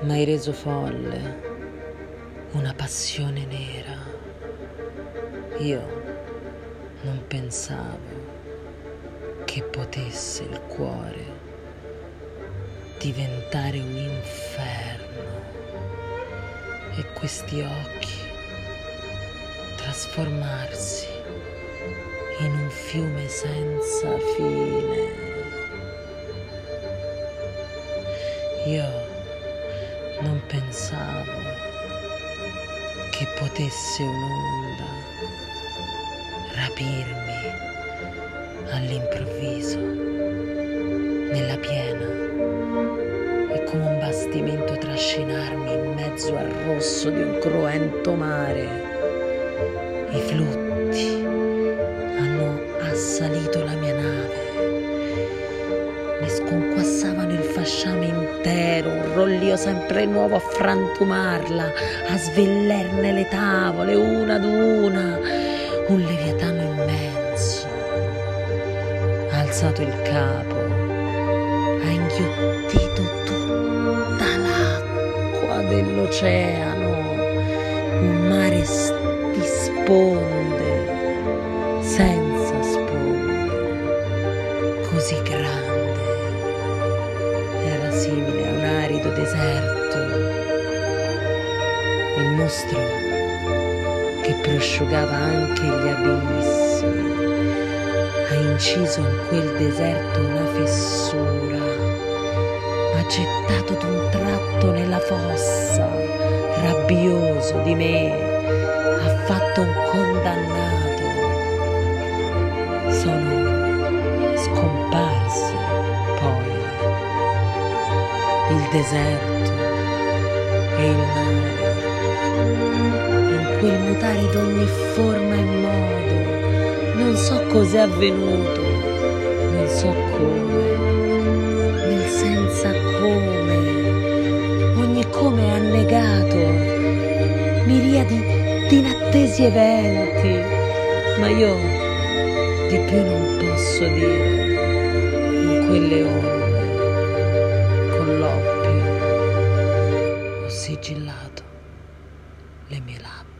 M'hai reso folle, una passione nera. Io non pensavo che potesse il cuore diventare un inferno e questi occhi trasformarsi in un fiume senza fine. Io non pensavo che potesse un'onda rapirmi all'improvviso nella piena e come un bastimento trascinarmi in mezzo al rosso di un cruento mare. I flutti hanno assalito la mia nave, ne sconquassavano il fasciame intero, un rollio sempre nuovo a frantumarla, a svellerne le tavole una ad una, un leviatano immenso. Ha alzato il capo, ha inghiottito tutta l'acqua dell'oceano, un mare di sponde, senza sponde, così grande, simile a un arido deserto. Il mostro che prosciugava anche gli abissi ha inciso in quel deserto una fessura, ha gettato d'un tratto nella fossa, rabbioso di me, ha fatto un condannato. Deserto e il mare, in quel mutare d'ogni forma e modo, non so cos'è avvenuto, non so come, nel senza come, ogni come è annegato, miriadi di inattesi eventi, ma io di più non posso dire. sigillato le mie labbra.